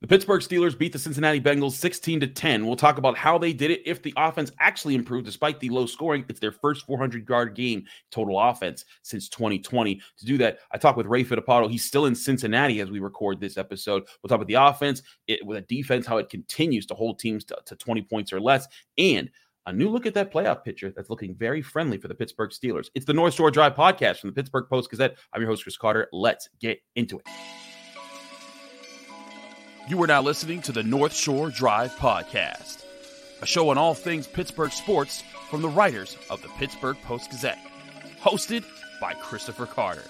The Pittsburgh Steelers beat the Cincinnati Bengals 16 to 10. We'll talk about how they did it, if the offense actually improved despite the low scoring. It's their first 400 yard game total offense since 2020. To do that, I talked with Ray Fittipaldo. He's still in Cincinnati as we record this episode. We'll talk about the offense, it, with a defense, how it continues to hold teams to, to 20 points or less, and a new look at that playoff picture that's looking very friendly for the Pittsburgh Steelers. It's the North Shore Drive podcast from the Pittsburgh Post Gazette. I'm your host, Chris Carter. Let's get into it. You are now listening to the North Shore Drive Podcast, a show on all things Pittsburgh sports from the writers of the Pittsburgh Post Gazette, hosted by Christopher Carter.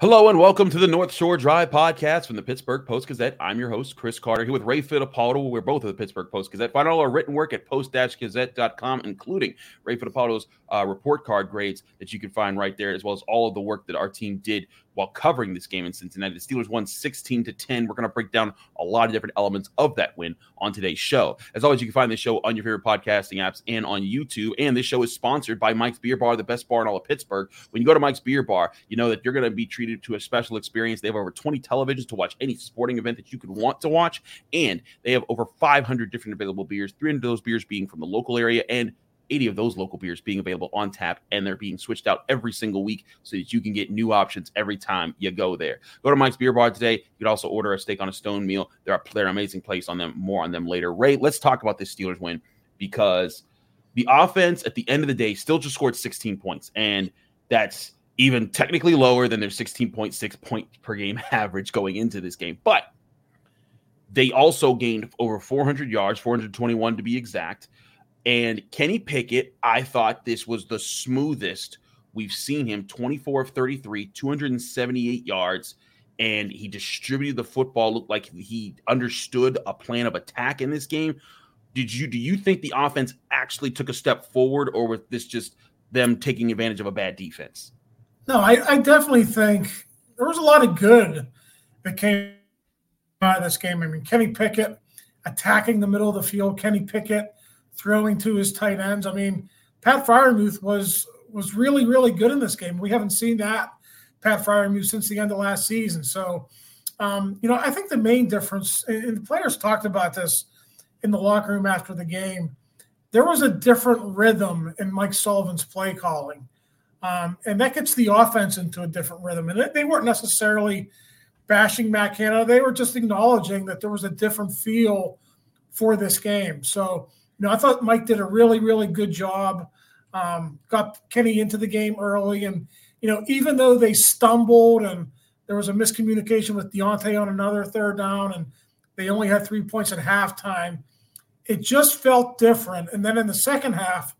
Hello and welcome to the North Shore Drive podcast from the Pittsburgh Post Gazette. I'm your host, Chris Carter, here with Ray Fittipaldo. We're both of the Pittsburgh Post Gazette. Find all our written work at post-gazette.com, including Ray Fittipaldo's uh, report card grades that you can find right there, as well as all of the work that our team did while covering this game in Cincinnati. The Steelers won 16 to 10. We're going to break down a lot of different elements of that win on today's show. As always, you can find this show on your favorite podcasting apps and on YouTube. And this show is sponsored by Mike's Beer Bar, the best bar in all of Pittsburgh. When you go to Mike's Beer Bar, you know that you're going to be treated to a special experience. They have over 20 televisions to watch any sporting event that you could want to watch. And they have over 500 different available beers, 300 of those beers being from the local area and 80 of those local beers being available on tap, and they're being switched out every single week so that you can get new options every time you go there. Go to Mike's Beer Bar today. You can also order a steak on a stone meal. They're, a, they're an amazing place on them. More on them later. Ray, let's talk about this Steelers win because the offense at the end of the day still just scored 16 points, and that's even technically lower than their 16.6 point per game average going into this game. But they also gained over 400 yards, 421 to be exact. And Kenny Pickett, I thought this was the smoothest we've seen him 24 of 33, 278 yards, and he distributed the football. Looked like he understood a plan of attack in this game. Did you do you think the offense actually took a step forward, or was this just them taking advantage of a bad defense? No, I, I definitely think there was a lot of good that came out of this game. I mean, Kenny Pickett attacking the middle of the field, Kenny Pickett throwing to his tight ends. I mean, Pat Freiermuth was was really really good in this game. We haven't seen that Pat Freiermuth since the end of last season. So, um, you know, I think the main difference, and the players talked about this in the locker room after the game. There was a different rhythm in Mike Sullivan's play calling, um, and that gets the offense into a different rhythm. And they weren't necessarily bashing Matt Canada; they were just acknowledging that there was a different feel for this game. So you know, I thought Mike did a really, really good job. Um, got Kenny into the game early, and you know, even though they stumbled and there was a miscommunication with Diontae on another third down, and they only had three points at halftime, it just felt different. And then in the second half,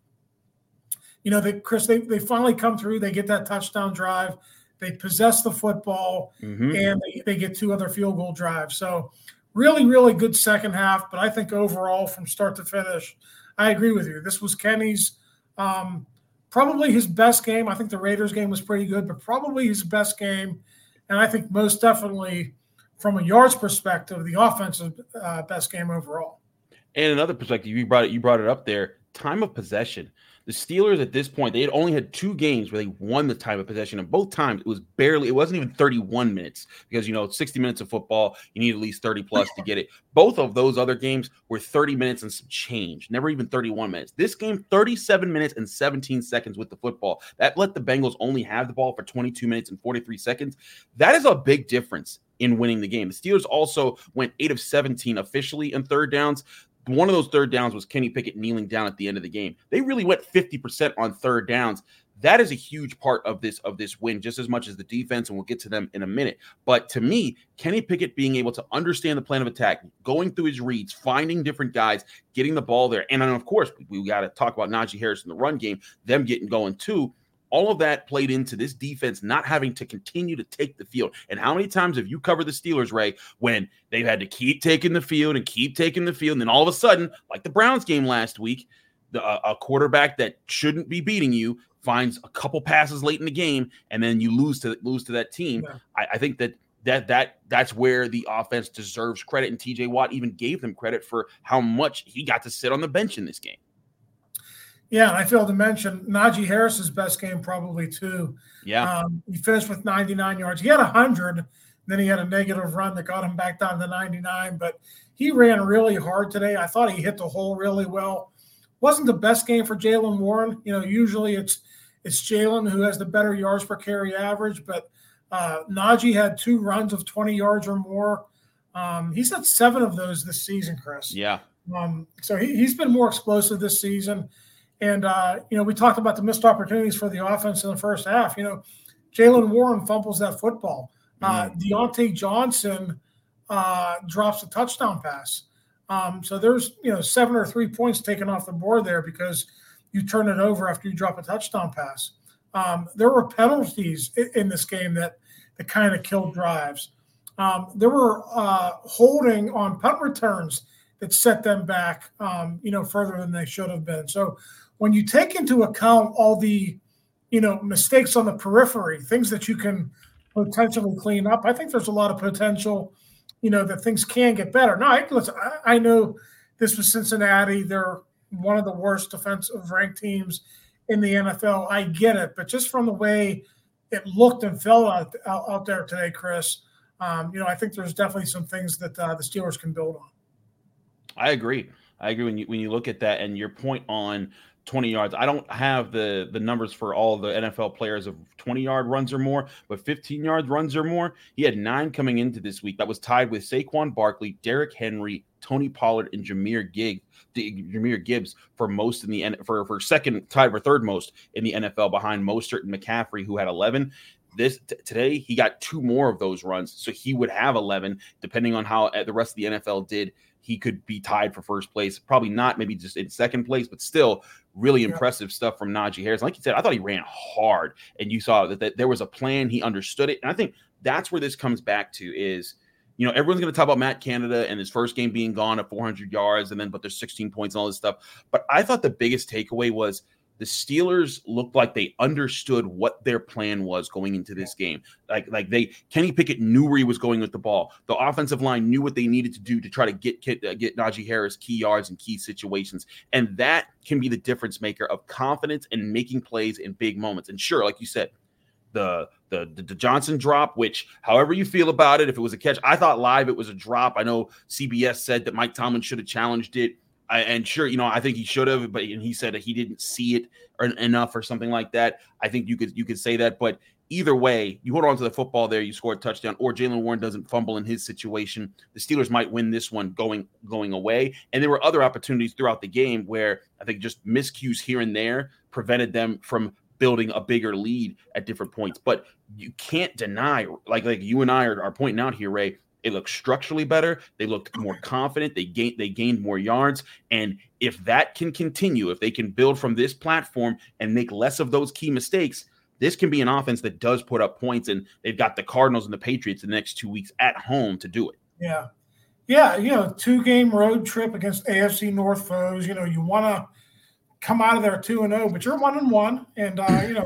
you know, they, Chris, they, they finally come through. They get that touchdown drive. They possess the football, mm-hmm. and they, they get two other field goal drives. So really, really good second half. But I think overall, from start to finish, I agree with you. This was Kenny's um, probably his best game. I think the Raiders game was pretty good, but probably his best game. And I think most definitely, from a yards perspective, the offensive uh, best game overall. And another perspective, you brought it. You brought it up there. Time of possession. The Steelers at this point, they had only had two games where they won the time of possession, and both times it was barely, it wasn't even 31 minutes because you know, 60 minutes of football, you need at least 30 plus to get it. Both of those other games were 30 minutes and some change, never even 31 minutes. This game, 37 minutes and 17 seconds with the football. That let the Bengals only have the ball for 22 minutes and 43 seconds. That is a big difference in winning the game. The Steelers also went 8 of 17 officially in third downs. One of those third downs was Kenny Pickett kneeling down at the end of the game. They really went 50% on third downs. that is a huge part of this of this win, just as much as the defense, and we'll get to them in a minute. But to me, Kenny Pickett being able to understand the plan of attack, going through his reads, finding different guys, getting the ball there, and then of course we, we got to talk about Najee Harris in the run game, them getting going too. All of that played into this defense not having to continue to take the field. And how many times have you covered the Steelers, Ray, when they've had to keep taking the field and keep taking the field, and then all of a sudden, like the Browns game last week, the, uh, a quarterback that shouldn't be beating you finds a couple passes late in the game, and then you lose to lose to that team. Yeah. I, I think that that that that's where the offense deserves credit, and TJ Watt even gave them credit for how much he got to sit on the bench in this game. Yeah, and I failed to mention Najee Harris's best game probably too. Yeah, um, he finished with 99 yards. He had 100, then he had a negative run that got him back down to 99. But he ran really hard today. I thought he hit the hole really well. Wasn't the best game for Jaylen Warren. You know, usually it's it's Jaylen who has the better yards per carry average, but uh, Najee had two runs of 20 yards or more. Um, he's had seven of those this season, Chris. Yeah. Um, so he, he's been more explosive this season. And, uh, you know, we talked about the missed opportunities for the offense in the first half. You know, Jaylen Warren fumbles that football. Uh, mm-hmm. Diontae Johnson uh, drops a touchdown pass. Um, so there's, you know, seven or three points taken off the board there because you turn it over after you drop a touchdown pass. Um, there were penalties in this game that, that kind of killed drives. Um, there were uh, holding on punt returns that set them back, um, you know, further than they should have been. So when you take into account all the, you know, mistakes on the periphery, things that you can potentially clean up, I think there's a lot of potential, you know, that things can get better. Now, I, listen, I, I know this was Cincinnati. They're one of the worst defensive ranked teams in the NFL. I get it, but just from the way it looked and felt out, out, out there today, Chris, um, you know, I think there's definitely some things that uh, the Steelers can build on. I agree. I agree when you when you look at that and your point on 20 yards. I don't have the the numbers for all the NFL players of 20 yard runs or more, but 15 yard runs or more. He had nine coming into this week. That was tied with Saquon Barkley, Derrick Henry, Tony Pollard, and Jahmyr Gig, Jahmyr Gibbs for most in the for for second tied for third most in the NFL behind Mostert and McCaffrey, who had 11 this t- today he got two more of those runs so he would have 11 depending on how uh, the rest of the nfl did he could be tied for first place. Probably not, maybe just in second place, but still really yeah. impressive stuff from Najee Harris. Like you said, I thought he ran hard, and you saw that, that there was a plan. He understood it, and I think that's where this comes back to is. You know, everyone's going to talk about Matt Canada and his first game being gone at 400 yards, and then but there's 16 points and all this stuff. But I thought the biggest takeaway was the Steelers looked like they understood what their plan was going into this game. Like, like they Kenny Pickett knew where he was going with the ball. The offensive line knew what they needed to do to try to get get, uh, get Najee Harris key yards and key situations, and that can be the difference maker of confidence and making plays in big moments. And sure, like you said, the the, the, the Johnson drop, which however you feel about it, if it was a catch, I thought live it was a drop. I know CBS said that Mike Tomlin should have challenged it. I, and sure, you know, I think he should have, but he said he didn't see it or, enough or something like that. I think you could you could say that, but either way, you hold on to the football there, you score a touchdown, or Jaylen Warren doesn't fumble in his situation. The Steelers might win this one going going away. And there were other opportunities throughout the game where I think just miscues here and there prevented them from building a bigger lead at different points. But you can't deny, like like you and I are, are pointing out here, Ray, it looked structurally better. They looked more confident. They gained they gained more yards. And if that can continue, if they can build from this platform and make less of those key mistakes, this can be an offense that does put up points. And they've got the Cardinals and the Patriots the next two weeks at home to do it. Yeah. Yeah, you know, two game road trip against AFC North foes. You know, you want to come out of there two and zero, oh, but you're one and one, and uh, you know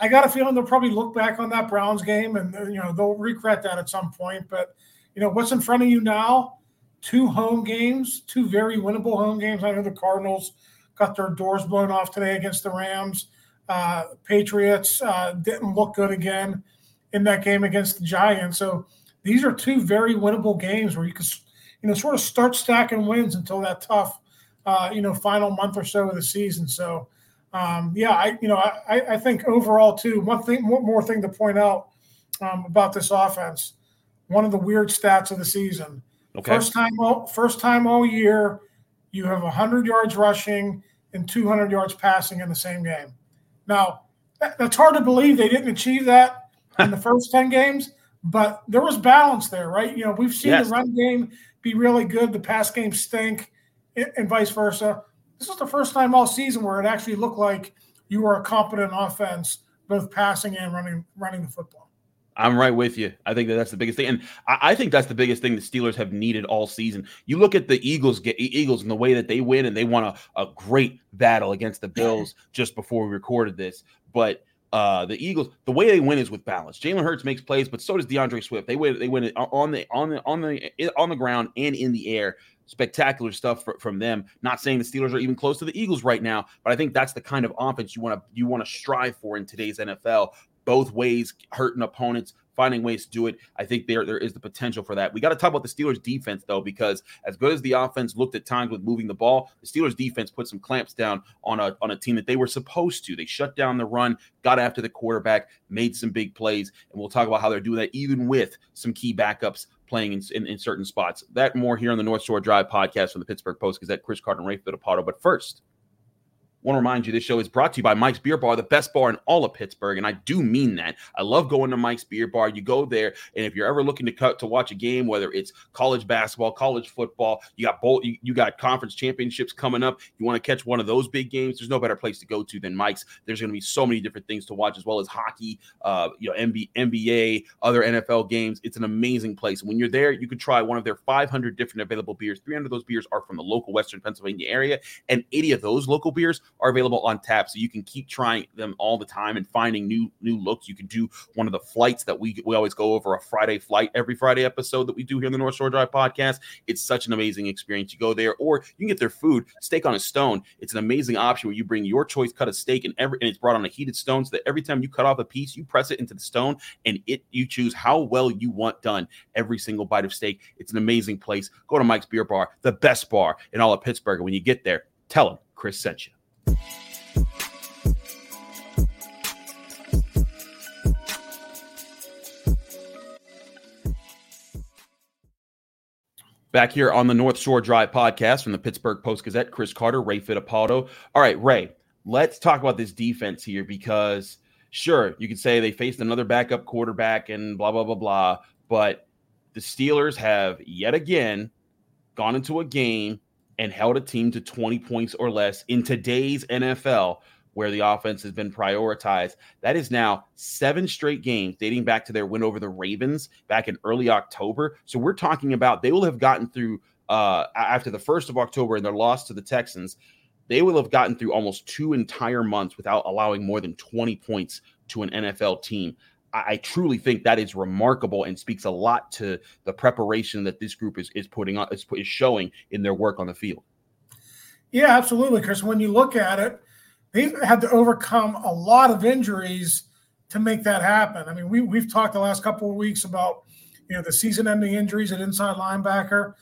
I got a feeling they'll probably look back on that Browns game and you know they'll regret that at some point. But you know what's in front of you now? Two home games, two very winnable home games. I know the Cardinals got their doors blown off today against the Rams. Uh, Patriots uh, didn't look good again in that game against the Giants. So these are two very winnable games where you can you know sort of start stacking wins until that tough uh, you know final month or so of the season. So um, yeah, I you know I, I think overall too. One thing, one more thing to point out um, about this offense. One of the weird stats of the season. Okay. First time, all, first time all year, you have 100 yards rushing and 200 yards passing in the same game. Now, That's hard to believe they didn't achieve that in the first 10 games, but there was balance there, right? You know, we've seen yes. the run game be really good, the pass game stink, and vice versa. This is the first time all season where it actually looked like you were a competent offense, both passing and running running the football. I'm right with you. I think that that's the biggest thing, and I, I, think that's the biggest thing the Steelers have needed all season. You look at the Eagles, get Eagles, and the way that they win, and they won a, a great battle against the Bills just before we recorded this. But uh, the Eagles, the way they win is with balance. Jalen Hurts makes plays, but so does D'Andre Swift. They win. They win it on the on the on the on the ground and in the air. Spectacular stuff from them. Not saying the Steelers are even close to the Eagles right now, but I think that's the kind of offense you want to you want to strive for in today's NFL both ways, hurting opponents, finding ways to do it. I think there there is the potential for that. We got to talk about the Steelers defense though, because as good as the offense looked at times with moving the ball, the Steelers defense put some clamps down on a on a team that they were supposed to. They shut down the run, got after the quarterback, made some big plays, and we'll talk about how they're doing that even with some key backups playing in, in, in certain spots. That more here on the North Shore Drive podcast from the Pittsburgh Post Gazette. Chris Carter and Ray Fittipaldo. But first, want to remind you this show is brought to you by Mike's Beer Bar, the best bar in all of Pittsburgh. And I do mean that. I love going to Mike's Beer Bar. You go there, and if you're ever looking to cut to watch a game, whether it's college basketball, college football, you got both, you, got conference championships coming up. You want to catch one of those big games, there's no better place to go to than Mike's. There's going to be so many different things to watch, as well as hockey, uh, you know, NBA, other NFL games. It's an amazing place. When you're there, you can try one of their 500 different available beers. 300 of those beers are from the local Western Pennsylvania area, and 80 of those local beers are available on tap, so you can keep trying them all the time and finding new new looks. You can do one of the flights that we we always go over a Friday flight every Friday episode that we do here in the North Shore Drive podcast. It's such an amazing experience. You go there, or you can get their food, steak on a stone. It's an amazing option where you bring your choice cut of steak and every and it's brought on a heated stone, so that every time you cut off a piece, you press it into the stone and it you choose how well you want done every single bite of steak. It's an amazing place. Go to Mike's Beer Bar, the best bar in all of Pittsburgh. And when you get there, tell them Chris sent you. Back here on the North Shore Drive podcast from the Pittsburgh Post Gazette, Chris Carter, Ray Fittipaldo. All right, Ray, let's talk about this defense here because sure, you could say they faced another backup quarterback and blah, blah, blah, blah. But the Steelers have yet again gone into a game and held a team to 20 points or less in today's NFL where the offense has been prioritized. That is now seven straight games dating back to their win over the Ravens back in early October. So we're talking about they will have gotten through uh, after the first of October and their loss to the Texans. They will have gotten through almost two entire months without allowing more than 20 points to an NFL team. I, I truly think that is remarkable and speaks a lot to the preparation that this group is is putting on is, is showing in their work on the field. Yeah, absolutely, Chris. When you look at it, they've had to overcome a lot of injuries to make that happen. I mean, we we've talked the last couple of weeks about you know the season-ending injuries at inside linebacker.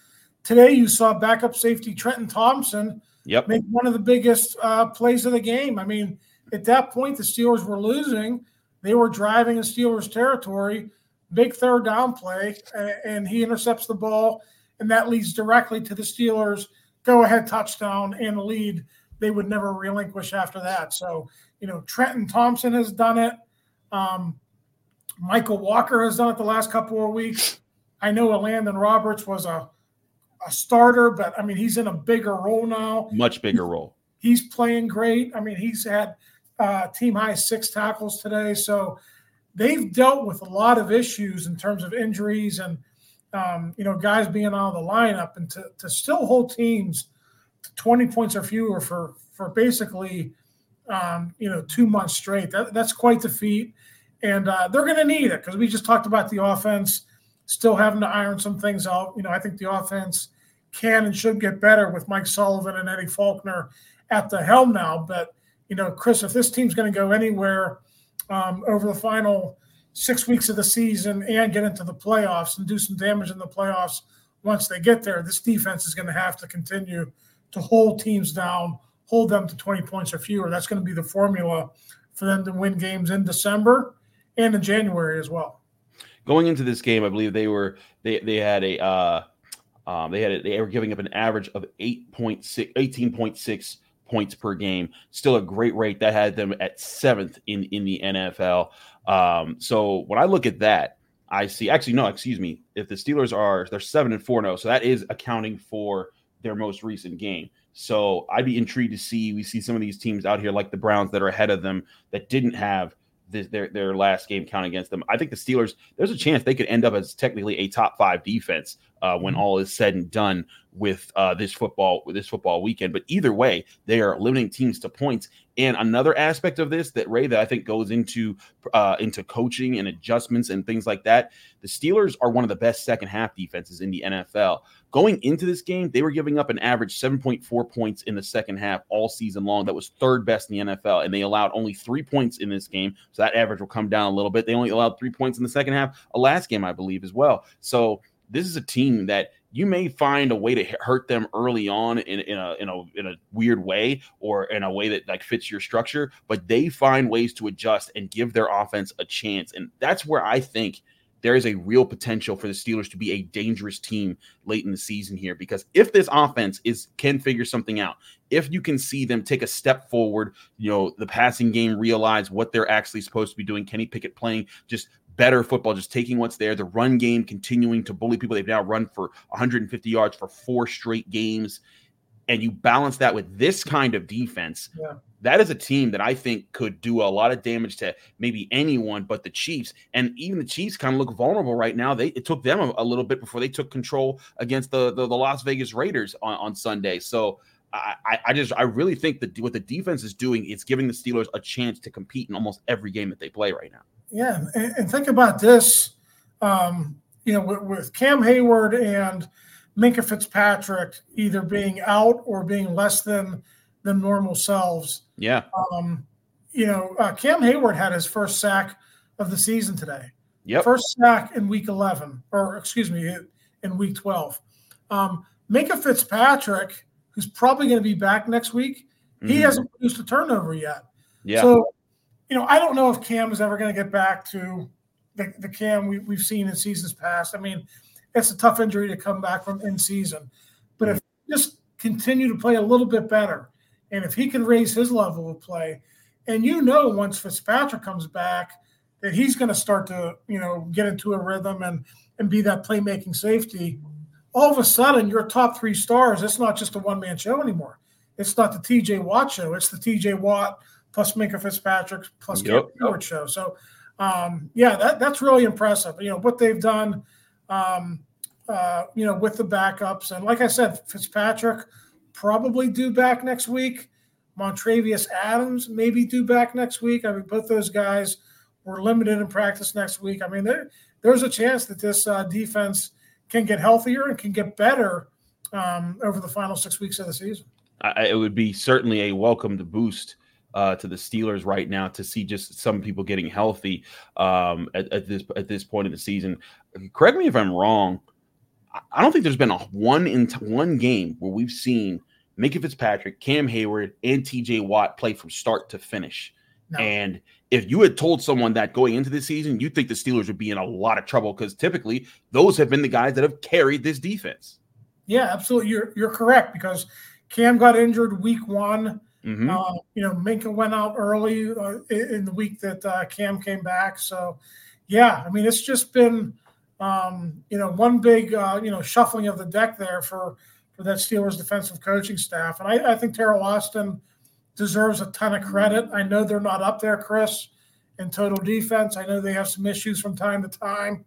Today, you saw backup safety Trenton Thompson yep. make one of the biggest uh, plays of the game. I mean, at that point, the Steelers were losing. They were driving in Steelers territory. Big third down play, and he intercepts the ball, and that leads directly to the Steelers' go-ahead touchdown and lead they would never relinquish after that. So, you know, Trenton Thompson has done it. Um, Mykal Walker has done it the last couple of weeks. I know Elandon Roberts was a, a starter, but I mean, he's in a bigger role now. Much bigger role. He's playing great. I mean, he's had uh, team high six tackles today. So they've dealt with a lot of issues in terms of injuries and, um, you know, guys being out of the lineup and to, to still hold teams – 20 points or fewer for for basically um, you know two months straight. That, that's quite the feat, and uh, they're going to need it because we just talked about the offense still having to iron some things out. You know, I think the offense can and should get better with Mike Sullivan and Eddie Faulkner at the helm now. But you know, Chris, if this team's going to go anywhere um, over the final six weeks of the season and get into the playoffs and do some damage in the playoffs once they get there, this defense is going to have to continue to hold teams down, hold them to 20 points or fewer. That's going to be the formula for them to win games in December and in January as well. Going into this game, I believe they were they they had a uh, um, they had a, they were giving up an average of 8.6 18.6 points per game. Still a great rate that had them at seventh in in the NFL. Um, so when I look at that, I see actually no, excuse me. If the Steelers are they're seven and four now, so that is accounting for their most recent game. So I'd be intrigued to see we see some of these teams out here like the Browns that are ahead of them that didn't have this, their their last game count against them. I think the Steelers there's a chance they could end up as technically a top five defense uh, when mm-hmm. all is said and done with uh, this football with this football weekend. But either way, they are limiting teams to points. And another aspect of this that Ray that I think goes into uh, into coaching and adjustments and things like that. The Steelers are one of the best second half defenses in the NFL. Going into this game, they were giving up an average 7.4 points in the second half all season long. That was third best in the NFL, and they allowed only three points in this game. So that average will come down a little bit. They only allowed three points in the second half, a last game, I believe, as well. So this is a team that you may find a way to hurt them early on in, in a in a in a weird way or in a way that like fits your structure, but they find ways to adjust and give their offense a chance. And that's where I think there is a real potential for the Steelers to be a dangerous team late in the season here because if this offense is can figure something out, if you can see them take a step forward, you know, the passing game realize what they're actually supposed to be doing, Kenny Pickett playing just better football, just taking what's there. The run game continuing to bully people. They've now run for 150 yards for four straight games. And you balance that with this kind of defense. Yeah. That is a team that I think could do a lot of damage to maybe anyone but the Chiefs. And even the Chiefs kind of look vulnerable right now. They it took them a, a little bit before they took control against the, the, the Las Vegas Raiders on, on Sunday. So I, I just I really think that what the defense is doing is giving the Steelers a chance to compete in almost every game that they play right now. Yeah, and, and think about this. Um, you know, with, with, Cam Hayward and Minkah Fitzpatrick either being out or being less than than normal selves. Yeah. Um, you know, uh, Cam Hayward had his first sack of the season today. Yep. First sack in week 11, or excuse me, in week 12. Um, Minkah Fitzpatrick, who's probably going to be back next week, mm-hmm. he hasn't produced a turnover yet. Yeah. So you know, I don't know if Cam is ever going to get back to the, the Cam we, we've seen in seasons past. I mean, it's a tough injury to come back from in season, but if just continue to play a little bit better, and if he can raise his level of play, and you know, once Fitzpatrick comes back, that he's going to start to you know get into a rhythm and and be that playmaking safety. All of a sudden, your top three stars. It's not just a one man show anymore. It's not the T.J. Watt show. It's the T.J. Watt plus Minkah Fitzpatrick plus yep. Cam show. So, um, yeah, that, that's really impressive. You know what they've done. Um, uh, you know with the backups and like I said, Fitzpatrick probably due back next week. Montravius Adams maybe due back next week. I mean, both those guys were limited in practice next week. I mean, there, there's a chance that this uh, defense can get healthier and can get better um, over the final six weeks of the season. I, it would be certainly a welcomed boost uh, to the Steelers right now to see just some people getting healthy um, at, at, this at this point in the season. Correct me if I'm wrong. I don't think there's been a one in t- one game where we've seen Minkah Fitzpatrick, Cam Hayward, and T.J. Watt play from start to finish. No. And if you had told someone that going into the season, you'd think the Steelers would be in a lot of trouble because typically those have been the guys that have carried this defense. Yeah, absolutely. You're you're correct because Cam got injured week one. Mm-hmm. Uh, you know, Minkah went out early uh, in the week that uh, Cam came back. So, yeah, I mean, it's just been, um, you know, one big, uh, you know, shuffling of the deck there for for that Steelers defensive coaching staff. And I, I think Teryl Austin deserves a ton of credit. I know they're not up there, Chris, in total defense. I know they have some issues from time to time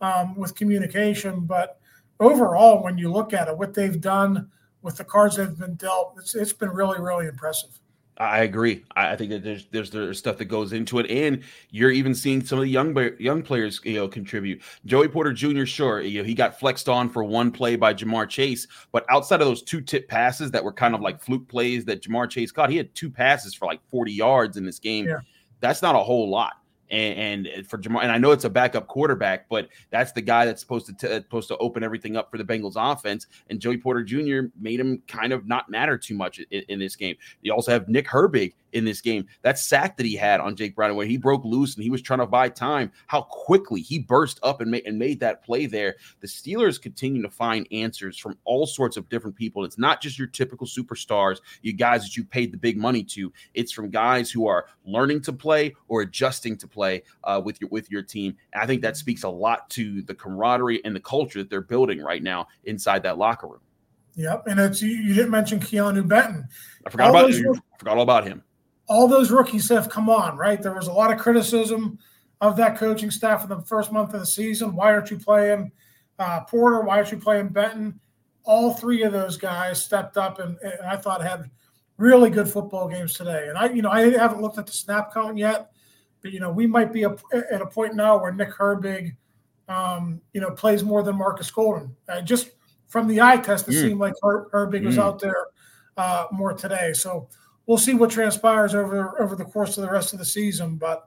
um, with communication, but overall, when you look at it, what they've done – with the cards that have been dealt, it's, it's been really, really impressive. I agree. I think that there's, there's there's stuff that goes into it, and you're even seeing some of the young young players you know contribute. Joey Porter Jr. Sure, you know he got flexed on for one play by Ja'Marr Chase, but outside of those two tip passes that were kind of like fluke plays that Ja'Marr Chase caught, he had two passes for like 40 yards in this game. Yeah. That's not a whole lot. And, and for Ja'Marr, and I know it's a backup quarterback, but that's the guy that's supposed to t- uh, supposed to open everything up for the Bengals offense. And Joey Porter Jr. made him kind of not matter too much in, in this game. You also have Nick Herbig in this game. That sack that he had on Jake Brown, when he broke loose and he was trying to buy time, how quickly he burst up and made and made that play there. The Steelers continue to find answers from all sorts of different people. It's not just your typical superstars, you guys that you paid the big money to. It's from guys who are learning to play or adjusting to play uh, with your with your team. And I think that speaks a lot to the camaraderie and the culture that they're building right now inside that locker room. Yep, and it's you, you didn't mention Keanu Benton. I forgot all about those, I forgot all about him. All those rookies have come on, right? There was a lot of criticism of that coaching staff in the first month of the season. Why aren't you playing uh, Porter? Why aren't you playing Benton? All three of those guys stepped up and, and I thought had really good football games today. And I, you know, I haven't looked at the snap count yet, but you know, we might be a, at a point now where Nick Herbig, um, you know, plays more than Marcus Golden. Uh, just from the eye test, it mm. seemed like Her- Herbig mm. was out there uh, more today. So we'll see what transpires over over the course of the rest of the season. But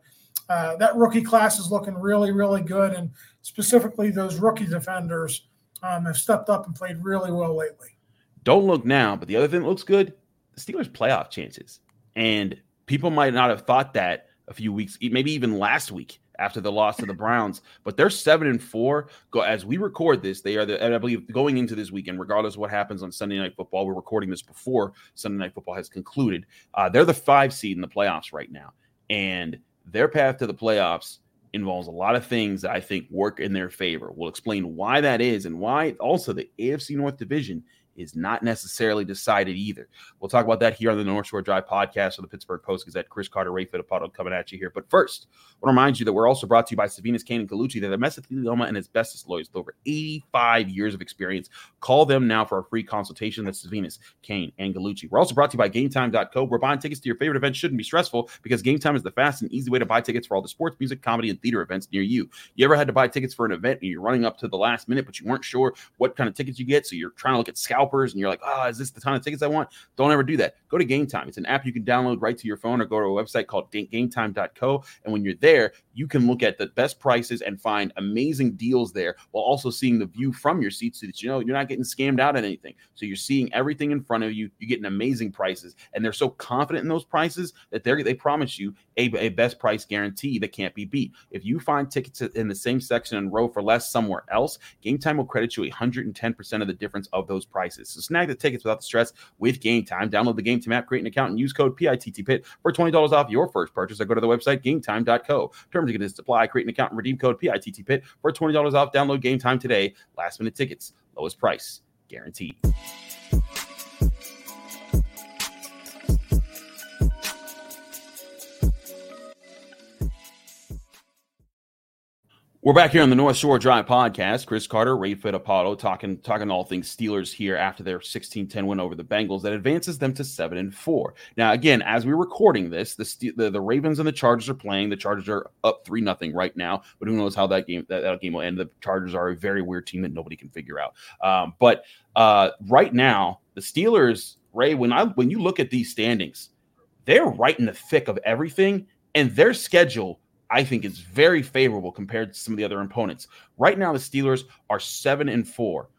uh, that rookie class is looking really, really good, and specifically those rookie defenders um, have stepped up and played really well lately. Don't look now, but the other thing that looks good the Steelers playoff chances. And people might not have thought that a few weeks, maybe even last week after the loss to the Browns, but they're seven and four. Go as we record this, they are the I believe going into this weekend, regardless of what happens on Sunday night football. We're recording this before Sunday night football has concluded. Uh, they're the five seed in the playoffs right now, and their path to the playoffs involves a lot of things that I think work in their favor. We'll explain why that is and why also the AFC North Division is not necessarily decided either. We'll talk about that here on the North Shore Drive podcast of the Pittsburgh Post Gazette. Chris Carter, Ray Fittipaldo coming at you here. But first, I want to remind you that we're also brought to you by Savinis Kane and Gallucci. They're the mesothelioma and asbestos lawyers with over 85 years of experience. Call them now for a free consultation. That's Savinis, Kane, and Gallucci. We're also brought to you by GameTime.co, where buying tickets to your favorite events shouldn't be stressful because Game Time is the fast and easy way to buy tickets for all the sports, music, comedy, and theater events near you. You ever had to buy tickets for an event and you're running up to the last minute, but you weren't sure what kind of tickets you get, so you're trying to look at scalpers and you're like, oh, is this the ton of tickets I want? Don't ever do that. Go to Game Time. It's an app you can download right to your phone or go to a website called gametime.co. And when you're there, you can look at the best prices and find amazing deals there while also seeing the view from your seat so that you know you're not getting scammed out at anything. So you're seeing everything in front of you. You're getting amazing prices. And they're so confident in those prices that they they promise you a, a best price guarantee that can't be beat. If you find tickets in the same section and row for less somewhere else, Game Time will credit you 110% of the difference of those prices. So snag the tickets without the stress with Game Time. Download the Game Time app, create an account, and use code PITTPIT for $20 off your first purchase. Or go to the website gametime.co. Terms and conditions apply. Create an account and redeem code PITTPIT for $20 off. Download Game Time today. Last minute tickets, lowest price guaranteed. We're back here on the North Shore Drive podcast. Chris Carter, Ray Fittipaldo, talking talking all things Steelers here after their 16-10 win over the Bengals that advances them to seven and four. Now, again, as we're recording this, the, the, the Ravens and the Chargers are playing. The Chargers are up three nothing right now, but who knows how that game that, that, game will end. The Chargers are a very weird team that nobody can figure out. Um, but uh, right now, the Steelers, Ray, when I when you look at these standings, they're right in the thick of everything, and their schedule I think is very favorable compared to some of the other opponents. Right now, the Steelers are seven and four.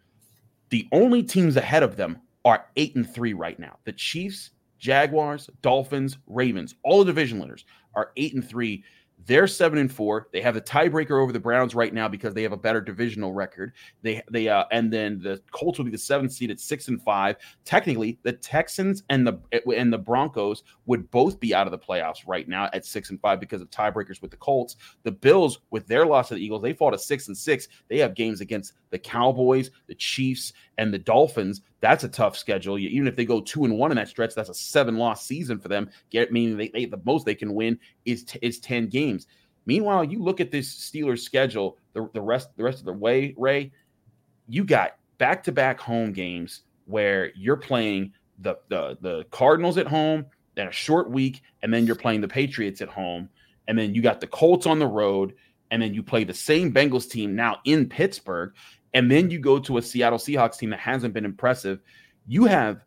The only teams ahead of them are eight and three right now. The Chiefs, Jaguars, Dolphins, Ravens, all the division leaders are eight and three. They're seven and four. They have the tiebreaker over the Browns right now because they have a better divisional record. They they uh, and then the Colts will be the seventh seed at six and five. Technically, the Texans and the and the Broncos would both be out of the playoffs right now at six and five because of tiebreakers with the Colts. The Bills, with their loss to the Eagles, they fall to six and six. They have games against the Cowboys, the Chiefs, and the Dolphins. That's a tough schedule. Even if they go two and one in that stretch, that's a seven loss season for them. Get meaning they, they the most they can win is t- is ten games. Meanwhile, you look at this Steelers schedule the, the rest the rest of the way, Ray. You got back to back home games where you're playing the the the Cardinals at home, then a short week, and then you're playing the Patriots at home, and then you got the Colts on the road, and then you play the same Bengals team now in Pittsburgh, and then you go to a Seattle Seahawks team that hasn't been impressive, you have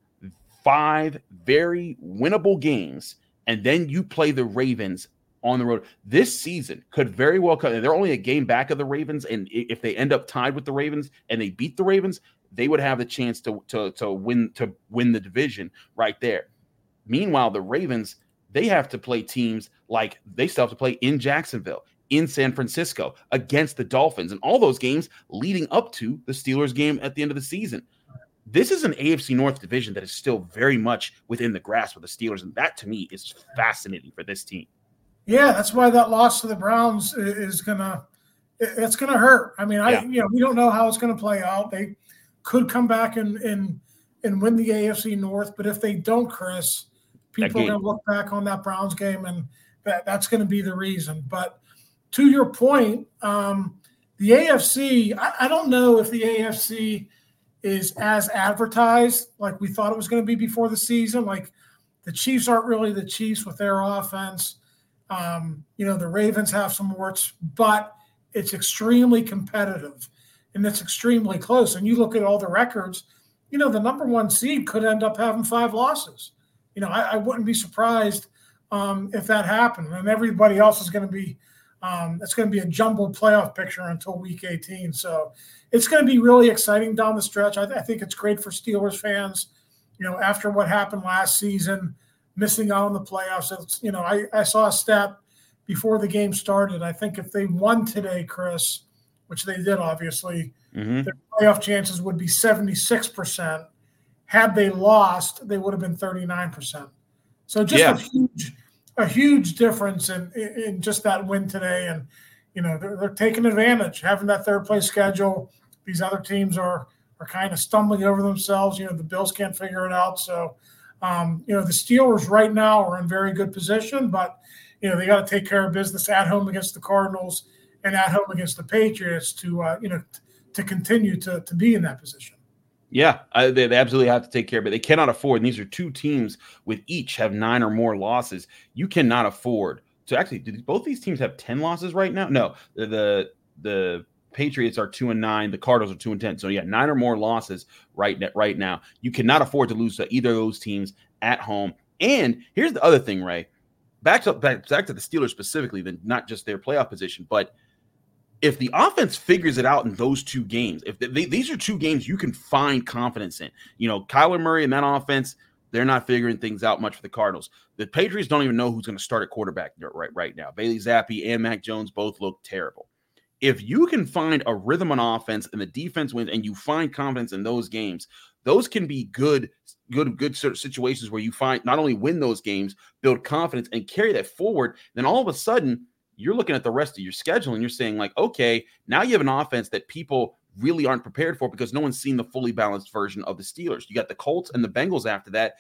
five very winnable games, and then you play the Ravens on the road. This season could very well come. They're only a game back of the Ravens, and if they end up tied with the Ravens and they beat the Ravens, they would have the chance to to to win to win the division right there. Meanwhile, the Ravens they have to play teams like they still have to play in Jacksonville, in San Francisco, against the Dolphins, and all those games leading up to the Steelers game at the end of the season. This is an AFC North division that is still very much within the grasp of the Steelers, and that to me is fascinating for this team. Yeah, that's why that loss to the Browns is gonna it's gonna hurt. I mean, I yeah. you know we don't know how it's gonna play out. They could come back and and and win the AFC North, but if they don't, Chris, people are gonna look back on that Browns game and that that's gonna be the reason. But to your point, um, the AFC, I, I don't know if the AFC is as advertised like we thought it was going to be before the season. Like the Chiefs aren't really the Chiefs with their offense. Um, you know, the Ravens have some warts, but it's extremely competitive and it's extremely close. And you look at all the records, you know, the number one seed could end up having five losses. You know, I, I wouldn't be surprised um, if that happened. And everybody else is going to be, um, it's going to be a jumbled playoff picture until week 18. So it's going to be really exciting down the stretch. I, th- I think it's great for Steelers fans. You know, after what happened last season, missing out on the playoffs. It's, you know, I, I saw a stat before the game started. I think if they won today, Chris, which they did obviously, mm-hmm. their playoff chances would be 76%. Had they lost, they would have been 39%. So just yeah. a huge, a huge difference in, in just that win today. And, you know, they're, they're taking advantage, having that third place schedule. These other teams are are kind of stumbling over themselves. You know, the Bills can't figure it out. So um, you know, the Steelers right now are in very good position, but you know they got to take care of business at home against the Cardinals and at home against the Patriots to uh, you know t- to continue to to be in that position. Yeah, I, they, they, absolutely have to take care of it. They cannot afford. These are two teams with each have nine or more losses. You cannot afford to actually. Do both these teams have ten losses right now? No, the the, the Patriots are two and nine. The Cardinals are two and ten. So yeah, nine or more losses right right now. You cannot afford to lose to either of those teams at home. And here's the other thing, Ray. Back to back, back to the Steelers specifically, then not just their playoff position, but if the offense figures it out in those two games, if they, these are two games you can find confidence in, you know, Kyler Murray and that offense, they're not figuring things out much for the Cardinals. The Patriots don't even know who's going to start at quarterback right right now. Bailey Zappe and Mac Jones both look terrible if you can find a rhythm on offense and the defense wins and you find confidence in those games, those can be good, good, good situations where you find not only win those games, build confidence and carry that forward. Then all of a sudden, you're looking at the rest of your schedule and you're saying, like, okay, now you have an offense that people really aren't prepared for because no one's seen the fully balanced version of the Steelers. You got the Colts and the Bengals after that.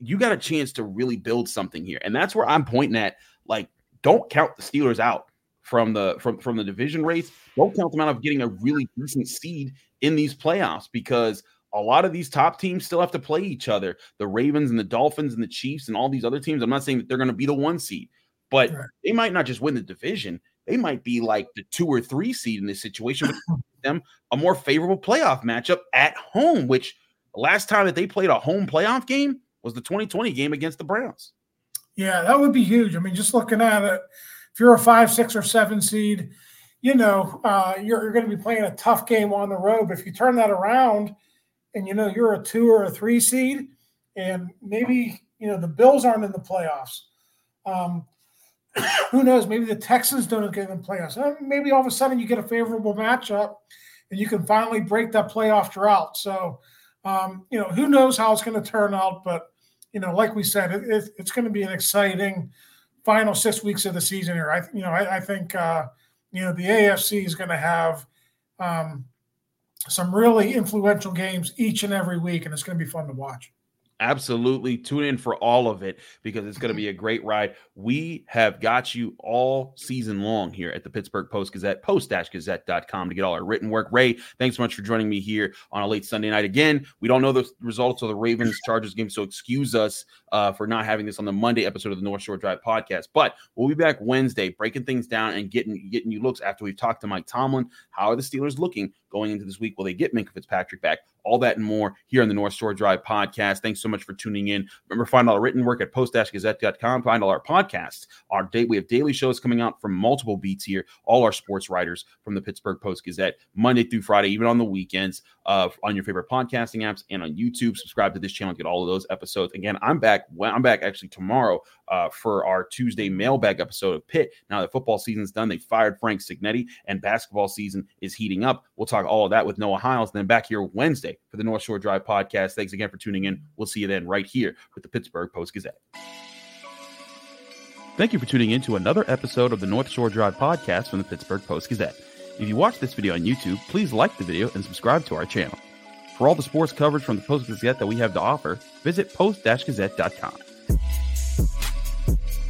You got a chance to really build something here. And that's where I'm pointing at. Like, don't count the Steelers out from the from from the division race, don't count them out of getting a really decent seed in these playoffs because a lot of these top teams still have to play each other. The Ravens and the Dolphins and the Chiefs and all these other teams. I'm not saying that they're going to be the one seed, but right. they might not just win the division. They might be like the two or three seed in this situation with them a more favorable playoff matchup at home, which last time that they played a home playoff game was the 2020 game against the Browns. Yeah, that would be huge. I mean, just looking at it, if you're a five, six, or seven seed, you know uh, you're, you're going to be playing a tough game on the road. But if you turn that around, and you know you're a two or a three seed, and maybe you know the Bills aren't in the playoffs. Um, who knows? Maybe the Texans don't get in the playoffs. Uh, maybe all of a sudden you get a favorable matchup, and you can finally break that playoff drought. So, um, you know, who knows how it's going to turn out? But you know, like we said, it, it, it's going to be an exciting final six weeks of the season here. I you know I, I think uh, you know the AFC is going to have um, some really influential games each and every week, and it's going to be fun to watch. Absolutely. Tune in for all of it because it's going to be a great ride. We have got you all season long here at the Pittsburgh Post Gazette, post-gazette.com to get all our written work. Ray, thanks so much for joining me here on a late Sunday night. Again, we don't know the results of the Ravens Chargers game, so excuse us uh, for not having this on the Monday episode of the North Shore Drive podcast. But we'll be back Wednesday breaking things down and getting getting you looks after we've talked to Mike Tomlin. How are the Steelers looking going into this week. Will they get Minkah Fitzpatrick back? All that and more here on the North Shore Drive podcast. Thanks so much for tuning in. Remember, find all our written work at post-gazette.com. Find all our podcasts. Our date we have daily shows coming out from multiple beats here. All our sports writers from the Pittsburgh Post Gazette, Monday through Friday, even on the weekends, uh, on your favorite podcasting apps and on YouTube. Subscribe to this channel, get all of those episodes. Again, I'm back. I'm back actually tomorrow uh, for our Tuesday mailbag episode of Pitt. Now that football season's done, they fired Frank Cignetti, and basketball season is heating up. We'll talk all of that with Noah Hiles. Then back here Wednesday for the North Shore Drive podcast. Thanks again for tuning in. We'll see you then right here with the Pittsburgh Post Gazette. Thank you for tuning in to another episode of the North Shore Drive podcast from the Pittsburgh Post Gazette. If you watch this video on YouTube, please like the video and subscribe to our channel. For all the sports coverage from the Post Gazette that we have to offer, visit post-gazette.com. Thank you.